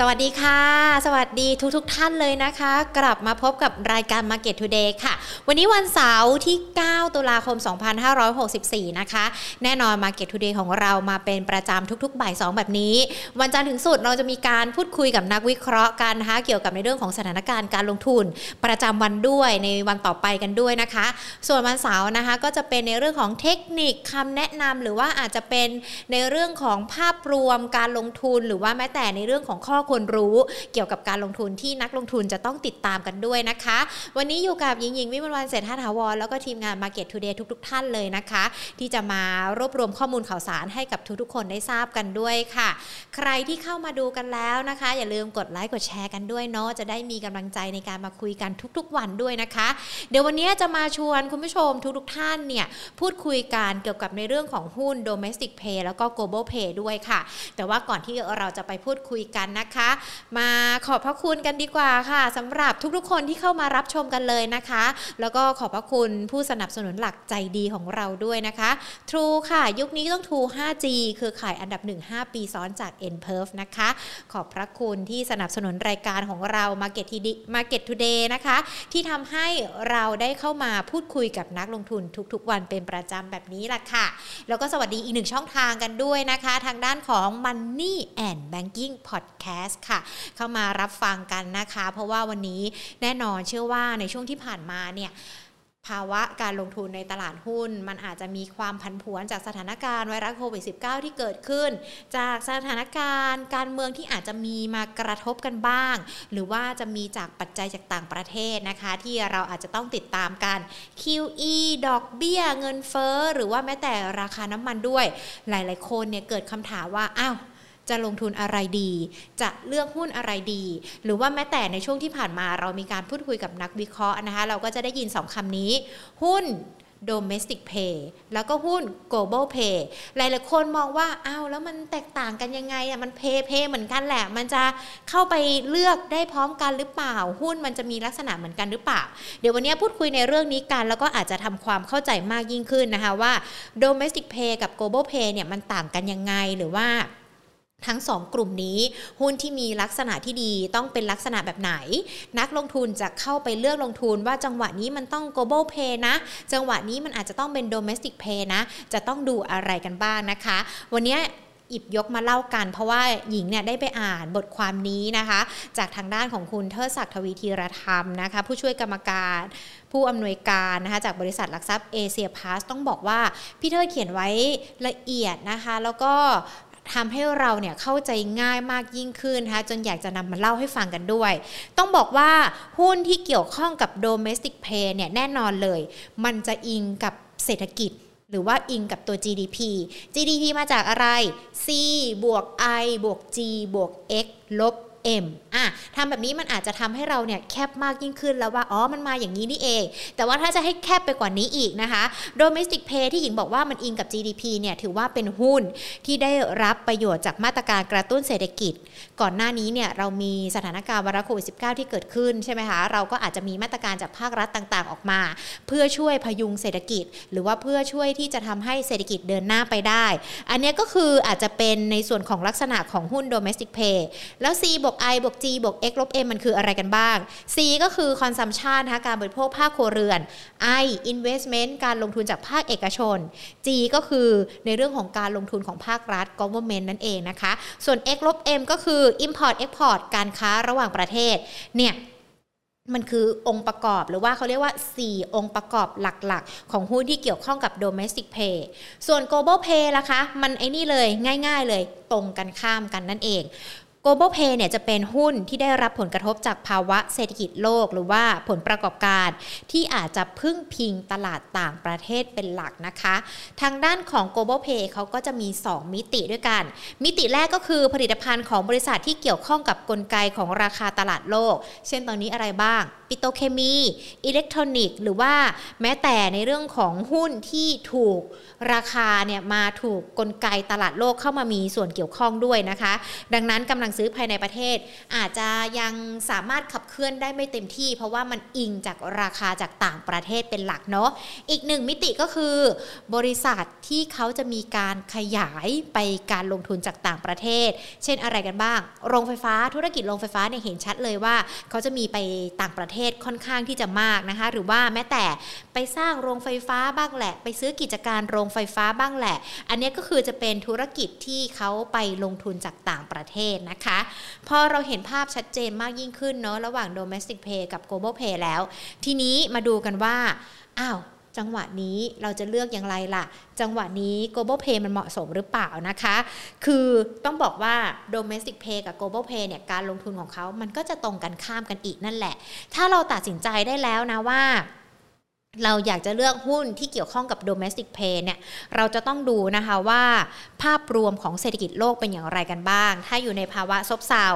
สวัสดีค่ะ สวัสดีทุกทท่านเลยนะคะ กลับมาพบกับรายการ Market Today ค่ะ วันนี้วันเสาร์ที่ 9 ตุลาคม 2564 นะคะ แน่นอน Market Today ของเรามาเป็นประจำทุกๆ บ่าย 2 แบบนี้ วันจันทร์ถึงสุดเราจะมีการพูดคุยกับนักวิเคราะห์กันนะคะเกี่ยวกับในเรื่องของสถานการณ์การลงทุน ประจำวันด้วยในวันต่อไปกันด้วยนะคะ ส่วนวันเสาร์นะคะก็จะเป็นในเรื่องของเทคนิคคำแนะนำหรือว่าอาจจะเป็นในเรื่องของภาพรวมการลงทุนหรือว่าแม้แต่ในเรื่องของข้อควรรู้เกี่ยวกับการลงทุนที่นักลงทุนจะต้องติดตามกันด้วยนะคะ วันนี้อยู่กับหญิงหญิงวิมลวันเศรษฐาถาวรแล้วก็ทีมงาน Market Today ทุก ๆ ท่านเลยนะคะ ที่จะมารวบรวมข้อมูลข่าวสารให้กับทุกๆ คนได้ทราบกันด้วยค่ะ ใครที่เข้ามาดูกันแล้วนะคะ อย่าลืมกดไลค์กดแชร์กันด้วยเนาะจะได้มีกำลังใจในการมาคุยกันทุกๆ วันด้วยนะคะ เดี๋ยววันนี้จะมาชวนคุณผู้ชมทุกๆ ท่านเนี่ยพูดคุยกันเกี่ยวกับในเรื่องของหุ้น domestic pay แล้วก็ global pay ด้วยค่ะ แต่ว่าก่อนที่เราจะไปพูดคุยกันนะคะมาขอบพระคุณกันดีกว่าค่ะสำหรับทุกๆคนที่เข้ามารับชมกันเลยนะคะ แล้วก็ขอบพระคุณผู้สนับสนุนหลักใจดีของเราด้วยนะคะ True ค่ะ ยุคนี้ต้อง True 5G คือขายอันดับ 1 5 ปีซ้อนจาก n p e r f นะคะ ขอบพระคุณที่สนับสนุนรายการของเรา Market Market Today นะคะ ที่ทำให้เราได้เข้ามาพูดคุยกับนักลงทุนทุกๆ วันเป็นประจำแบบนี้แหละค่ะ แล้วก็สวัสดีอีกหนึ่งช่องทางกันด้วยนะคะ ทางด้านของ Money and Banking Podcast ค่ะ เข้ามารับฟังกันนะคะ เพราะว่าวันนี้แน่นอนเชื่อว่าในช่วงที่ผ่านมาเนี่ยภาวะการลงทุนในตลาดหุ้น มันอาจจะมีความผันผวนจากสถานการณ์ไวรัสโควิด -19 ที่เกิดขึ้น จากสถานการณ์การเมืองที่อาจจะมีมากระทบกันบ้าง หรือว่าจะมีจากปัจจัยจากต่างประเทศนะคะ ที่เราอาจจะต้องติดตามกัน QE ดอกเบี้ยเงินเฟ้อ หรือว่าแม้แต่ราคาน้ำมันด้วย หลาย ๆ คนเนี่ยเกิดคำถามว่าอ้าว จะลงทุนอะไรดี จะเลือกหุ้นอะไรดี หรือว่าแม้แต่ในช่วงที่ผ่านมาเรามีการพูดคุยกับนักวิเคราะห์นะคะ เราก็จะได้ยินสองคำนี้ หุ้น domestic pay แล้วก็หุ้น global pay หลายๆคนมองว่าอ้าวแล้วมันแตกต่างกันยังไงอะมัน pay pay เหมือนกันแหละ มันจะเข้าไปเลือกได้พร้อมกันหรือเปล่า หุ้นมันจะมีลักษณะเหมือนกันหรือเปล่า เดี๋ยววันนี้พูดคุยในเรื่องนี้กัน แล้วก็อาจจะทำความเข้าใจมากยิ่งขึ้นนะคะว่า domestic pay กับ global pay เนี่ยมันต่างกันยังไงหรือว่า ทั้ง 2 กลุ่มนี้ หุ้นที่มีลักษณะที่ดีต้องเป็นลักษณะแบบไหน นักลงทุนจะเข้าไปเลือกลงทุนว่าจังหวะนี้มันต้อง global pay นะ จังหวะนี้มันอาจจะต้องเป็น domestic pay นะ จะต้องดูอะไรกันบ้างนะคะ วันนี้หยิบยกมาเล่ากัน เพราะว่าหญิงเนี่ยได้ไปอ่านบทความนี้นะคะ จากทางด้านของคุณเทิดศักดิ์ทวีธีรธรรมนะคะ ผู้ช่วยกรรมการผู้อำนวยการนะคะจากบริษัทหลักทรัพย์เอเชียพาสต้องบอกว่า พี่เทิดเขียนไว้ละเอียดนะคะ แล้วก็ ทำให้เราเนี่ยเข้าใจง่ายมากยิ่งขึ้นนะคะจนอยากจะนำมาเล่าให้ฟังกันด้วย ต้องบอกว่าหุ้นที่เกี่ยวข้องกับ domestic pay เนี่ยแน่นอนเลย มันจะอิงกับเศรษฐกิจหรือว่าอิงกับตัว GDP GDP มาจากอะไร C บวก I บวก G บวก X ลบ M อะทำแบบนี้มันอาจจะทำให้เราเนี่ยแคบมากยิ่งขึ้นแล้วว่า อ๋อ มันมาอย่างนี้นี่เอง แต่ว่าถ้าจะให้แคบไปกว่านี้อีกนะคะ domestic pay ที่หญิงบอกว่ามันอิงกับ GDP เนี่ยถือว่าเป็นหุ้นที่ได้รับประโยชน์จากมาตรการกระตุ้นเศรษฐกิจ ก่อนหน้านี้เนี่ยเรามีสถานการณ์วาระโควิด -19 ที่เกิดขึ้นใช่ไหมคะ เราก็อาจจะมีมาตรการจากภาครัฐต่างๆ ออกมา เพื่อช่วยพยุงเศรษฐกิจ หรือว่าเพื่อช่วยที่จะทำให้เศรษฐกิจเดินหน้าไปได้ อันนี้ก็คืออาจจะเป็นในส่วนของลักษณะของหุ้น domestic pay แล้ว C บวก I บวก G บวก x ลบ m มันคืออะไรกันบ้าง c ก็คือ consumption นะคะการบริโภคภาคครัวเรือน i investment การลงทุนจากภาคเอกชน g ก็คือในเรื่องของการลงทุนของภาครัฐ government นั่นเองนะคะ ส่วน x ลบ m ก็คือ import export การค้าระหว่างประเทศ เนี่ยมันคือองค์ประกอบหรือว่าเขาเรียกว่า 4 องค์ประกอบหลักๆ ของหุ้นที่เกี่ยวข้องกับ domestic pay ส่วน global pay ล่ะคะ มันไอ้นี่เลยง่าย ๆ เลยตรงกันข้ามกันนั่นเอง global pay เนี่ยจะเป็นหุ้นที่ได้รับผลกระทบจากภาวะเศรษฐกิจโลก หรือว่าผลประกอบการที่อาจจะพึ่งพิงตลาดต่างประเทศเป็นหลักนะคะ ทางด้านของ global pay เขาก็จะมี 2 มิติด้วยกัน มิติแรกก็คือผลิตภัณฑ์ของบริษัทที่เกี่ยวข้องกับกลไกของราคาตลาดโลก เช่นตอนนี้อะไรบ้าง ปิโตเคมี อิเล็กทรอนิกส์ หรือว่าแม้แต่ในเรื่องของหุ้นที่ถูกราคาเนี่ยมาถูกกลไกตลาดโลกเข้ามามีส่วนเกี่ยวข้องด้วยนะคะ ดังนั้นกำลังซื้อภายในประเทศ อาจจะยังสามารถขับเคลื่อนได้ไม่เต็มที่ เพราะว่ามันอิงจากราคาจากต่างประเทศเป็นหลักเนาะอีกหนึ่งมิติก็คือบริษัทที่เขาจะมีการขยายไปการลงทุนจากต่างประเทศ เช่นอะไรกันบ้าง โรงไฟฟ้าธุรกิจโรงไฟฟ้าเนี่ยเห็นชัดเลยว่า เขาจะมีไปต่างประเทศค่อนข้างที่จะมากนะคะ หรือว่าแม้แต่ไปสร้างโรงไฟฟ้าบ้างแหละ ไปซื้อกิจการโรงไฟฟ้าบ้างแหละ อันนี้ก็คือจะเป็นธุรกิจที่เขาไปลงทุนจากต่างประเทศนะคะพอเราเห็นภาพชัดเจนมากยิ่งขึ้นเนาะระหว่าง domestic pay กับ global pay แล้ว ทีนี้มาดูกันว่า อ้าวจังหวะนี้เราจะเลือกอย่างไรล่ะ จังหวะนี้ global pay มันเหมาะสมหรือเปล่านะคะ คือต้องบอกว่า domestic pay กับ global pay เนี่ยการลงทุนของเขามันก็จะตรงกันข้ามกันอีกนั่นแหละ ถ้าเราตัดสินใจได้แล้วนะว่า เราอยากจะเลือกหุ้นที่เกี่ยวข้องกับ domestic pay เนี่ย เราจะต้องดูนะคะว่า ภาพรวมของเศรษฐกิจโลกเป็นอย่างไรกันบ้าง ถ้าอยู่ในภาวะซบเซา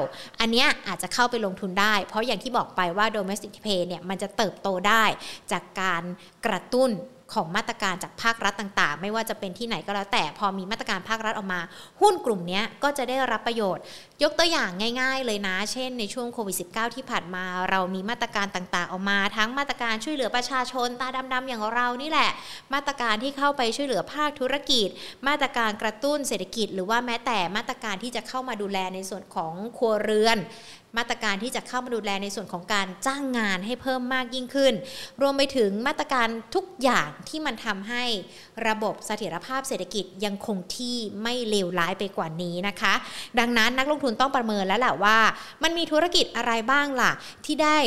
อันเนี้ยอาจจะเข้าไปลงทุนได้ เพราะอย่างที่บอกไปว่า domestic pay เนี่ย มันจะเติบโตได้จากการกระตุ้น ของมาตรการจากภาครัฐต่าง ๆ ไม่ว่าจะเป็นที่ไหนก็แล้วแต่พอมีมาตรการภาครัฐออกมา หุ้นกลุ่มนี้ก็จะได้รับประโยชน์ ยกตัวอย่างง่าย ๆ เลยนะ เช่น ในช่วงโควิด -19 ที่ผ่านมาเรามีมาตรการต่างๆ ออกมา ทั้งมาตรการช่วยเหลือประชาชนตาดำๆอย่างเรานี่แหละ มาตรการที่เข้าไปช่วยเหลือภาคธุรกิจ มาตรการกระตุ้นเศรษฐกิจ หรือว่าแม้แต่มาตรการที่จะเข้ามาดูแลในส่วนของครัวเรือน มาตรการที่จะเข้ามาดูแลในส่วนของการจ้างงานให้เพิ่มมากยิ่งขึ้น รวมไปถึงมาตรการทุกอย่างที่มันทำให้ระบบเสถียรภาพเศรษฐกิจยังคงที่ไม่เลวร้ายไปกว่านี้นะคะ ดังนั้นนักลงทุนต้องประเมินแล้วแหละว่า มันมีธุรกิจอะไรบ้างล่ะ ที่ได้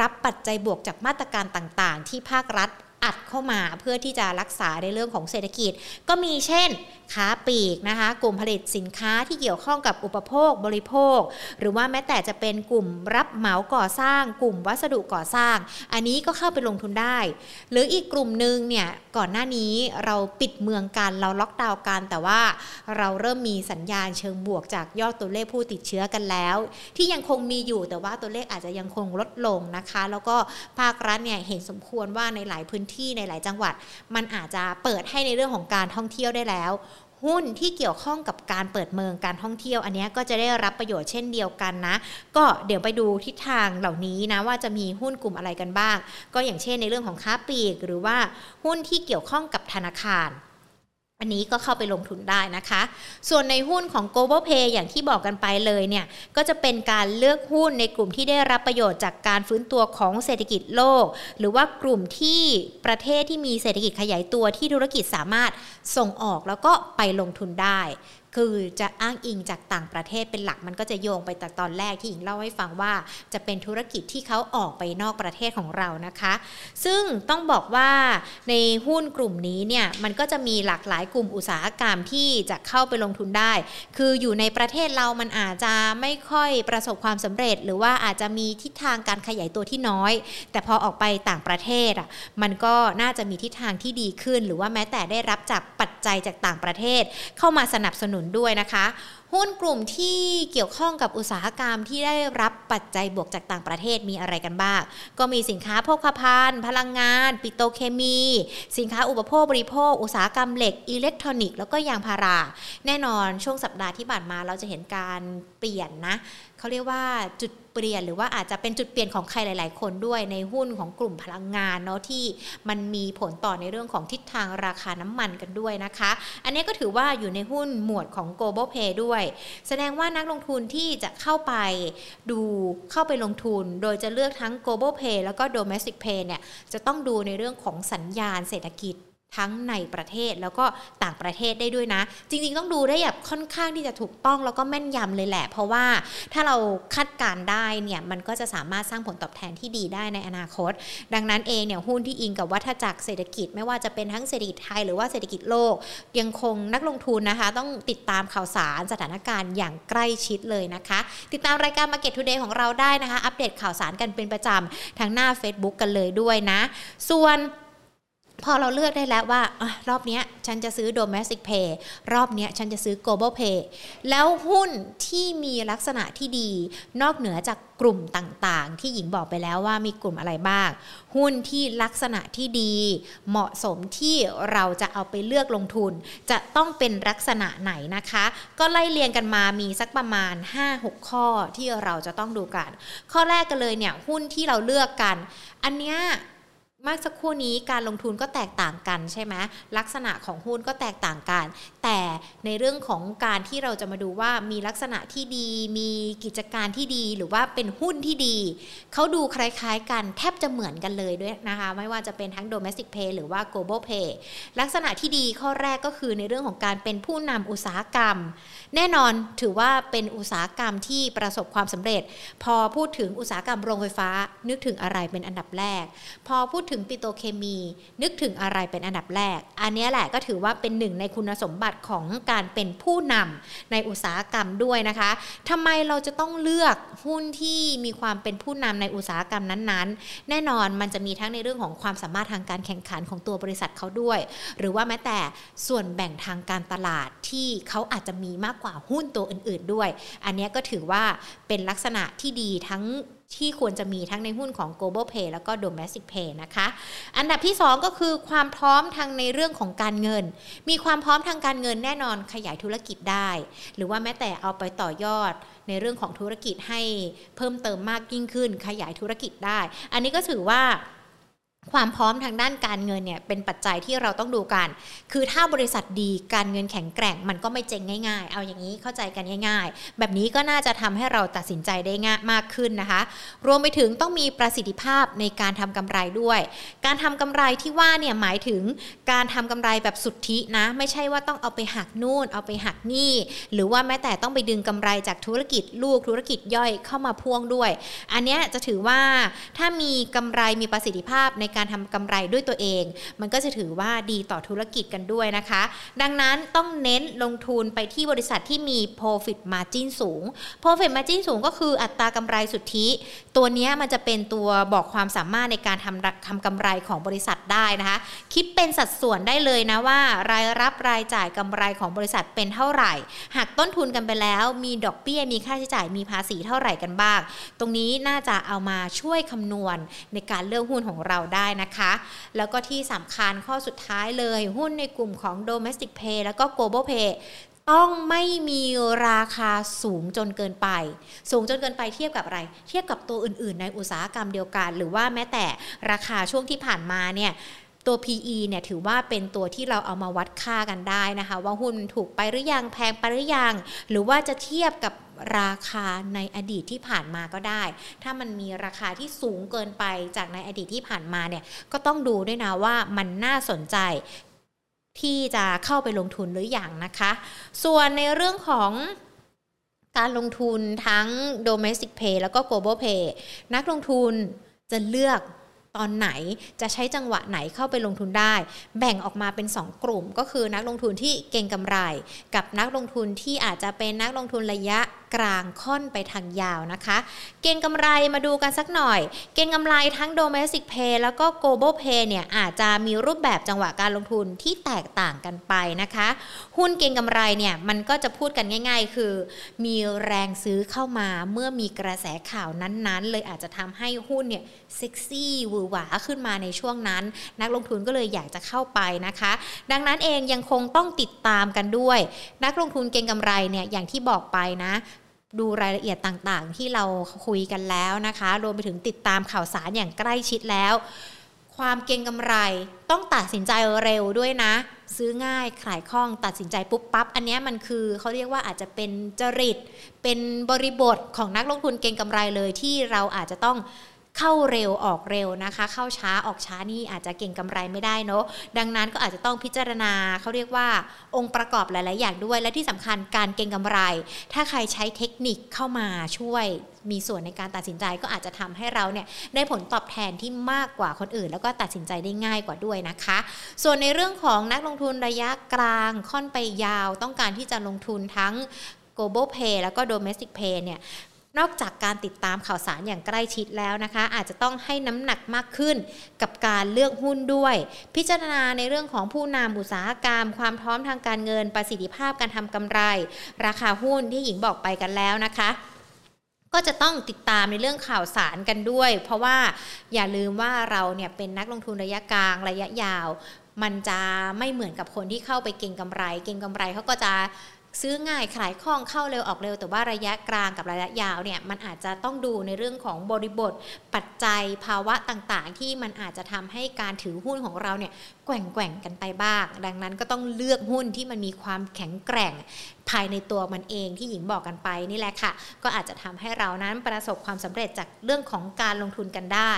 รับปัจจัยบวกจากมาตรการต่างๆ ที่ภาครัฐ อัดเข้ามาเพื่อที่จะรักษาในเรื่องของเศรษฐกิจ ก็มีเช่นค้าปลีกนะคะกลุ่มผลิตสินค้าที่เกี่ยวข้องกับอุปโภคบริโภค หรือว่าแม้แต่จะเป็นกลุ่มรับเหมาก่อสร้าง กลุ่มวัสดุก่อสร้าง อันนี้ก็เข้าไปลงทุนได้ หรืออีกกลุ่มหนึ่งเนี่ยก่อนหน้านี้เราปิดเมืองกันเราล็อกดาวน์กันแต่ว่าเราเริ่มมีสัญญาณเชิงบวกจากยอดตัวเลขผู้ติดเชื้อกันแล้ว ที่ยังคงมีอยู่แต่ว่าตัวเลขอาจจะยังคงลดลงนะคะ แล้วก็ภาครัฐเนี่ยเห็นสมควรว่าในหลายพื้นที่ที่ในหลายจังหวัด มันอาจจะเปิดให้ในเรื่องของการท่องเที่ยวได้แล้วหุ้นที่เกี่ยวข้องกับการเปิดเมืองการท่องเที่ยว อันนี้ก็จะได้รับประโยชน์เช่นเดียวกันนะ ก็เดี๋ยวไปดูทิศทางเหล่านี้นะว่าจะมีหุ้นกลุ่มอะไรกันบ้าง ก็อย่างเช่นในเรื่องของค้าปลีก หรือว่าหุ้นที่เกี่ยวข้องกับธนาคาร อันนี้ก็เข้าไปลงทุนได้นะคะ ส่วนในหุ้นของ Global Pay อย่างที่บอกกันไปเลยเนี่ย ก็จะเป็นการเลือกหุ้นในกลุ่มที่ได้รับประโยชน์จากการฟื้นตัวของเศรษฐกิจโลก หรือว่ากลุ่มที่ประเทศที่มีเศรษฐกิจขยายตัวที่ธุรกิจสามารถส่งออกแล้วก็ไปลงทุนได้ คือจะอ้างอิงจากต่างประเทศเป็นหลักมันก็จะโยงไปจากตอนแรกที่หญิงเล่าให้ฟังว่า จะเป็นธุรกิจที่เขาออกไปนอกประเทศของเรานะคะ ซึ่งต้องบอกว่าในหุ้นกลุ่มนี้เนี่ยมันก็จะมีหลากหลายกลุ่มอุตสาหกรรมที่จะเข้าไปลงทุนได้ คืออยู่ในประเทศเรามันอาจจะไม่ค่อยประสบความสำเร็จ หรือว่าอาจจะมีทิศทางการขยายตัวที่น้อย แต่พอออกไปต่างประเทศอะมันก็น่าจะมีทิศทางที่ดีขึ้น หรือว่าแม้แต่ได้รับจากปัจจัยจากต่างประเทศ เข้ามาสนับสนุนด้วยนะคะ หุ้นกลุ่มที่เกี่ยวข้องกับอุตสาหกรรมที่ได้รับปัจจัยบวกจากต่างประเทศมีอะไรกันบ้าง ก็มีสินค้าโภคภัณฑ์ พลังงาน ปิโตเคมี สินค้าอุปโภคบริโภค อุตสาหกรรมเหล็กอิเล็กทรอนิกส์แล้วก็ยางพารา แน่นอนช่วงสัปดาห์ที่ผ่านมาเราจะเห็นการเปลี่ยนนะ เขาเรียกว่าจุดเปลี่ยนหรือว่าอาจจะเป็นจุดเปลี่ยนของใครหลาย ๆ คนด้วยในหุ้นของกลุ่มพลังงานเนาะที่มันมีผลต่อในเรื่องของทิศทางราคาน้ำมันกันด้วยนะคะ อันนี้ก็ถือว่าอยู่ในหุ้นหมวดของ global pay ด้วย แสดงว่านักลงทุนที่จะเข้าไปดูเข้าไปลงทุน โดยจะเลือกทั้ง global pay แล้วก็ domestic pay เนี่ยจะต้องดูในเรื่องของสัญญาณเศรษฐกิจ ทั้งในประเทศแล้วก็ต่างประเทศได้ด้วยนะ จริงๆ ต้องดูได้แบบค่อนข้างที่จะถูกต้องแล้วก็แม่นยำเลยแหละ เพราะว่าถ้าเราคาดการได้เนี่ยมันก็จะสามารถสร้างผลตอบแทนที่ดีได้ในอนาคต ดังนั้นเองเนี่ยหุ้นที่อิงกับวัฏจักรเศรษฐกิจ ไม่ว่าจะเป็นทั้งเศรษฐกิจไทยหรือว่าเศรษฐกิจโลก ยังคงนักลงทุนนะคะ ต้องติดตามข่าวสารสถานการณ์อย่างใกล้ชิดเลยนะคะ ติดตามรายการ Market Today ของเราได้นะคะ อัปเดตข่าวสารกันเป็นประจำทางหน้า Facebook กันเลยด้วยนะ ส่วน พอเราเลือกได้แล้วว่าอรอบนี้ฉันจะซื้อ domestic pay รอบนี้ฉันจะซื้อ global pay แล้วหุ้นที่มีลักษณะที่ดี นอกเหนือจากกลุ่มต่างๆ ที่หญิงบอกไปแล้วว่ามีกลุ่มอะไรบ้าง หุ้นที่ลักษณะที่ดี เหมาะสมที่เราจะเอาไปเลือกลงทุน จะต้องเป็นลักษณะไหนนะคะ ก็ไล่เรียงกันมามีสักประมาณ 5-6 ข้อที่เราจะต้องดูกัน ข้อแรกกันเลยเนี่ยหุ้นที่เราเลือกกัน อันเนี้ย มื่อสักครู่นี้การลงทุนก็แตกต่างกันใช่ไหมลักษณะของหุ้นก็แตกต่างกัน แต่ในเรื่องของการที่เราจะมาดูว่ามีลักษณะที่ดี มีกิจการที่ดีหรือว่าเป็นหุ้นที่ดีเขาดูคล้ายๆกันแทบจะเหมือนกันเลยด้วยนะคะ ไม่ว่าจะเป็นทั้ง domestic pay หรือว่า global pay ลักษณะที่ดีข้อแรกก็คือในเรื่องของการเป็นผู้นำอุตสาหกรรมแน่นอนถือว่าเป็นอุตสาหกรรมที่ประสบความสำเร็จ พอพูดถึงอุตสาหกรรมโรงไฟฟ้า นึกถึงอะไรเป็นอันดับแรก พอพูดถึงปิโตเคมี นึกถึงอะไรเป็นอันดับแรก อันนี้แหละก็ถือว่าเป็นหนึ่งในคุณสมบัติของการเป็นผู้นำในอุตสาหกรรมด้วยนะคะทำไมเราจะต้องเลือกหุ้นที่มีความเป็นผู้นำในอุตสาหกรรมนั้นๆ แน่นอนมันจะมีทั้งในเรื่องของความสามารถทางการแข่งขันของตัวบริษัทเขาด้วย หรือว่าแม้แต่ส่วนแบ่งทางการตลาดที่เขาอาจจะมีมากกว่าหุ้นตัวอื่น ๆด้วย อันนี้ก็ถือว่าเป็นลักษณะที่ดีทั้งที่ควรจะมีทั้งในหุ้นของ global pay แล้วก็ domestic pay นะคะ อันดับที่ 2 ก็คือความพร้อมทางในเรื่องของการเงิน มีความพร้อมทางการเงินแน่นอนขยายธุรกิจได้ หรือว่าแม้แต่เอาไปต่อยอดในเรื่องของธุรกิจให้เพิ่มเติมมากยิ่งขึ้น ขยายธุรกิจได้ อันนี้ก็ถือว่า ความพร้อมทางด้านการเงินเนี่ยเป็นปัจจัยที่เราต้องดูกัน คือถ้าบริษัทดีการเงินแข็งแกร่งมันก็ไม่เจ๊งง่าย ๆ เอาอย่างนี้เข้าใจกันง่าย ๆ แบบนี้ก็น่าจะทำให้เราตัดสินใจได้ง่ายมากขึ้นนะคะ รวมไปถึงต้องมีประสิทธิภาพในการทำกำไรด้วย การทำกำไรที่ว่าเนี่ยหมายถึงการทำกำไรแบบสุทธินะ ไม่ใช่ว่าต้องเอาไปหักนู่น เอาไปหักนี่ หรือว่าแม้แต่ต้องไปดึงกำไรจากธุรกิจลูกธุรกิจย่อยเข้ามาพ่วงด้วย อันนี้จะถือว่าถ้ามีกำไรมีประสิทธิภาพในการทำกำไรด้วยตัวเอง มันก็จะถือว่าดีต่อธุรกิจกันด้วยนะคะ ดังนั้นต้องเน้นลงทุนไปที่บริษัทที่มี profit margin สูง profit margin สูงก็คืออัตรากำไรสุทธิ ตัวนี้มันจะเป็นตัวบอกความสามารถในการทำทำกำไรของบริษัทได้นะคะ คิดเป็นสัดส่วนได้เลยนะว่ารายรับรายจ่ายกำไรของบริษัทเป็นเท่าไหร่ หากต้นทุนกันไปแล้ว มีดอกเบี้ยมีค่าใช้จ่ายมีภาษีเท่าไหร่กันบ้าง ตรงนี้น่าจะเอามาช่วยคำนวณในการเลือกหุ้นของเราได้นะคะ แล้วก็ที่สำคัญข้อสุดท้ายเลยหุ้นในกลุ่มของ domestic pay แล้วก็ global pay ต้องไม่มีราคาสูงจนเกินไป สูงจนเกินไปเทียบกับอะไร เทียบกับตัวอื่นๆ ในอุตสาหกรรมเดียวกัน หรือว่าแม้แต่ราคาช่วงที่ผ่านมาเนี่ยตัว PE เนี่ยถือว่าเป็นตัวที่เราเอามาวัดค่ากันได้นะคะ ว่าหุ้นถูกไปหรือยังแพงไปหรือยัง หรือว่าจะเทียบกับ ราคาในอดีตที่ผ่านมาก็ได้ ถ้ามันมีราคาที่สูงเกินไปจากในอดีตที่ผ่านมาเนี่ยก็ต้องดูด้วยนะว่ามันน่าสนใจที่จะเข้าไปลงทุนหรืออยังนะคะ ส่วนในเรื่องของการลงทุนทั้ง domestic pay แล้วก็ global pay นักลงทุนจะเลือก ตอนไหนจะใช้จังหวะไหนเข้าไปลงทุนได้ แบ่งออกมาเป็น 2 กลุ่ม ก็คือนักลงทุนที่เก่งกำไร กับนักลงทุนที่อาจจะเป็นนักลงทุนระยะกลางค่อนไปทางยาวนะคะ เก่งกำไรมาดูกันสักหน่อย เก่งกำไรทั้ง domestic pay แล้วก็ global pay เนี่ยอาจจะมีรูปแบบจังหวะการลงทุนที่แตกต่างกันไปนะคะ หุ้นเก่งกำไรเนี่ยมันก็จะพูดกันง่าย ๆ คือ มีแรงซื้อเข้ามาเมื่อมีกระแสข่าวนั้นๆ เลยอาจจะทำให้หุ้นเนี่ยเซ็กซี่วือหวาขึ้นมาในช่วงนั้น นักลงทุนก็เลยอยากจะเข้าไปนะคะ ดังนั้นเองยังคงต้องติดตามกันด้วย นักลงทุนเก่งกำไรเนี่ยอย่างที่บอกไปนะดูรายละเอียดต่างๆ ที่เราคุยกันแล้วนะคะ รวมไปถึงติดตามข่าวสารอย่างใกล้ชิดแล้ว ความเก่งกำไรต้องตัดสินใจเร็วด้วยนะ ซื้อง่ายขายคล่องตัดสินใจปุ๊บปั๊บ อันนี้มันคือเขาเรียกว่าอาจจะเป็นจริต เป็นบริบทของนักลงทุนเก่งกำไรเลยที่เราอาจจะต้อง เข้าเร็วออกเร็วนะคะ เข้าช้าออกช้านี่อาจจะเก่งกำไรไม่ได้เนาะดังนั้นก็อาจจะต้องพิจารณาเขาเรียกว่าองค์ประกอบหลาย ๆ อย่างด้วย และที่สำคัญการเก่งกำไร ถ้าใครใช้เทคนิคเข้ามาช่วยมีส่วนในการตัดสินใจก็อาจจะทำให้เราเนี่ยได้ผลตอบแทนที่มากกว่าคนอื่น แล้วก็ตัดสินใจได้ง่ายกว่าด้วยนะคะ ส่วนในเรื่องของนักลงทุนระยะกลางค่อนไปยาว ต้องการที่จะลงทุนทั้ง global pay แล้วก็ domestic pay เนี่ย นอกจากการติดตามข่าวสารอย่างใกล้ชิดแล้วนะคะ อาจจะต้องให้น้ำหนักมากขึ้นกับการเลือกหุ้นด้วย พิจารณาในเรื่องของผู้นำอุตสาหกรรม ความพร้อมทางการเงินประสิทธิภาพการทำกำไร ราคาหุ้นที่หญิงบอกไปกันแล้วนะคะก็จะต้องติดตามในเรื่องข่าวสารกันด้วย เพราะว่าอย่าลืมว่าเราเนี่ยเป็นนักลงทุนระยะกลางระยะยาว มันจะไม่เหมือนกับคนที่เข้าไปเก็งกำไร เก็งกำไรเขาก็จะ ซื้อง่ายขายคล่องเข้าเร็วออกเร็ว แต่ว่าระยะกลางกับระยะยาวเนี่ยมันอาจจะต้องดูในเรื่องของบริบท ปัจจัยภาวะต่างๆ ที่มันอาจจะทำให้การถือหุ้นของเราเนี่ยแกว่งแกว่งกันไปบ้าง ดังนั้นก็ต้องเลือกหุ้นที่มันมีความแข็งแกร่ง ภายในตัวมันเองที่หญิงบอกกันไปนี่แหละค่ะ ก็อาจจะทำให้เรานั้นประสบความสำเร็จจากเรื่องของการลงทุนกันได้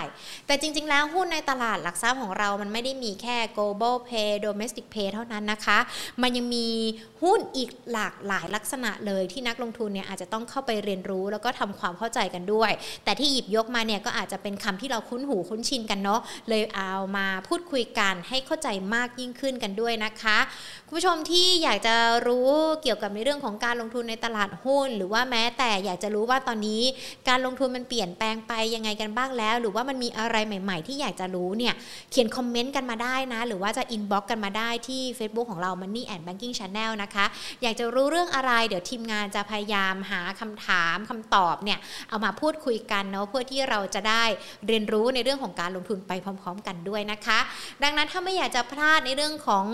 แต่จริง ๆ แล้วหุ้นในตลาดหลักทรัพย์ของเรามันไม่ได้มีแค่ global pay domestic pay เท่านั้นนะคะ มันยังมีหุ้นอีกหลากหลายลักษณะเลยที่นักลงทุนเนี่ยอาจจะต้องเข้าไปเรียนรู้แล้วก็ทำความเข้าใจกันด้วย แต่ที่หยิบยกมาเนี่ยก็อาจจะเป็นคำที่เราคุ้นหูคุ้นชินกันเนาะเลยเอามาพูดคุยกันให้เข้าใจมากยิ่งขึ้นกันด้วยนะคะ คุณผู้ชมที่อยากจะรู้เกี่ยวกับในเรื่องของการลงทุนในตลาดหุ้น หรือว่าแม้แต่อยากจะรู้ว่าตอนนี้การลงทุนมันเปลี่ยนแปลงไปยังไงกันบ้างแล้ว หรือว่ามันมีอะไรใหม่ ๆ ที่อยากจะรู้เนี่ยเขียนคอมเมนต์กันมาได้นะ หรือว่าจะอินบ็อกกันมาได้ที่ Facebook ของเรา Money and Banking Channel นะคะ อยากจะรู้เรื่องอะไร เดี๋ยวทีมงานจะพยายามหาคำถามคำตอบเนี่ยเอามาพูดคุยกันเนาะเพื่อที่เราจะได้เรียนรู้ในเรื่องของการลงทุนไปพร้อม ๆ กันด้วยนะคะ ดังนั้นถ้าไม่อยากจะพลาดในเรื่องของ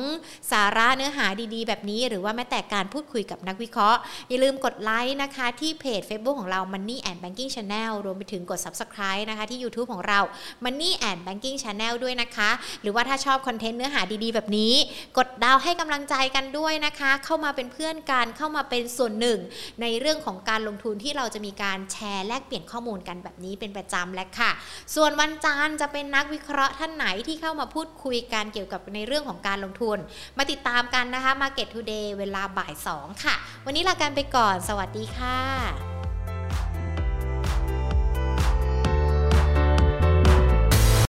สาระเนื้อหาดีๆ แบบนี้ หรือว่าแม้แต่การพูดคุยกับนักวิเคราะห์ อย่าลืมกดไลค์นะคะที่เพจ Facebook ของเรา Money and Banking Channel รวมไปถึงกด Subscribe นะคะที่ YouTube ของเรา Money and Banking Channel ด้วยนะคะ หรือว่าถ้าชอบคอนเทนต์เนื้อหาดีๆ แบบนี้ กดดาวให้กำลังใจกันด้วยนะคะ เข้ามาเป็นเพื่อนกันเข้ามาเป็นส่วนหนึ่ง ในเรื่องของการลงทุนที่เราจะมีการแชร์แลกเปลี่ยนข้อมูลกันแบบนี้เป็นประจำและค่ะ ส่วนวันจันทร์จะเป็นนักวิเคราะห์ท่านไหนที่เข้ามาพูดคุยกันเกี่ยวกับในเรื่องของการลงทุน มาติดตามกันนะคะ Market Today เวลาบ่าย2ค่ะ วันนี้ลากันไปก่อน สวัสดีค่ะ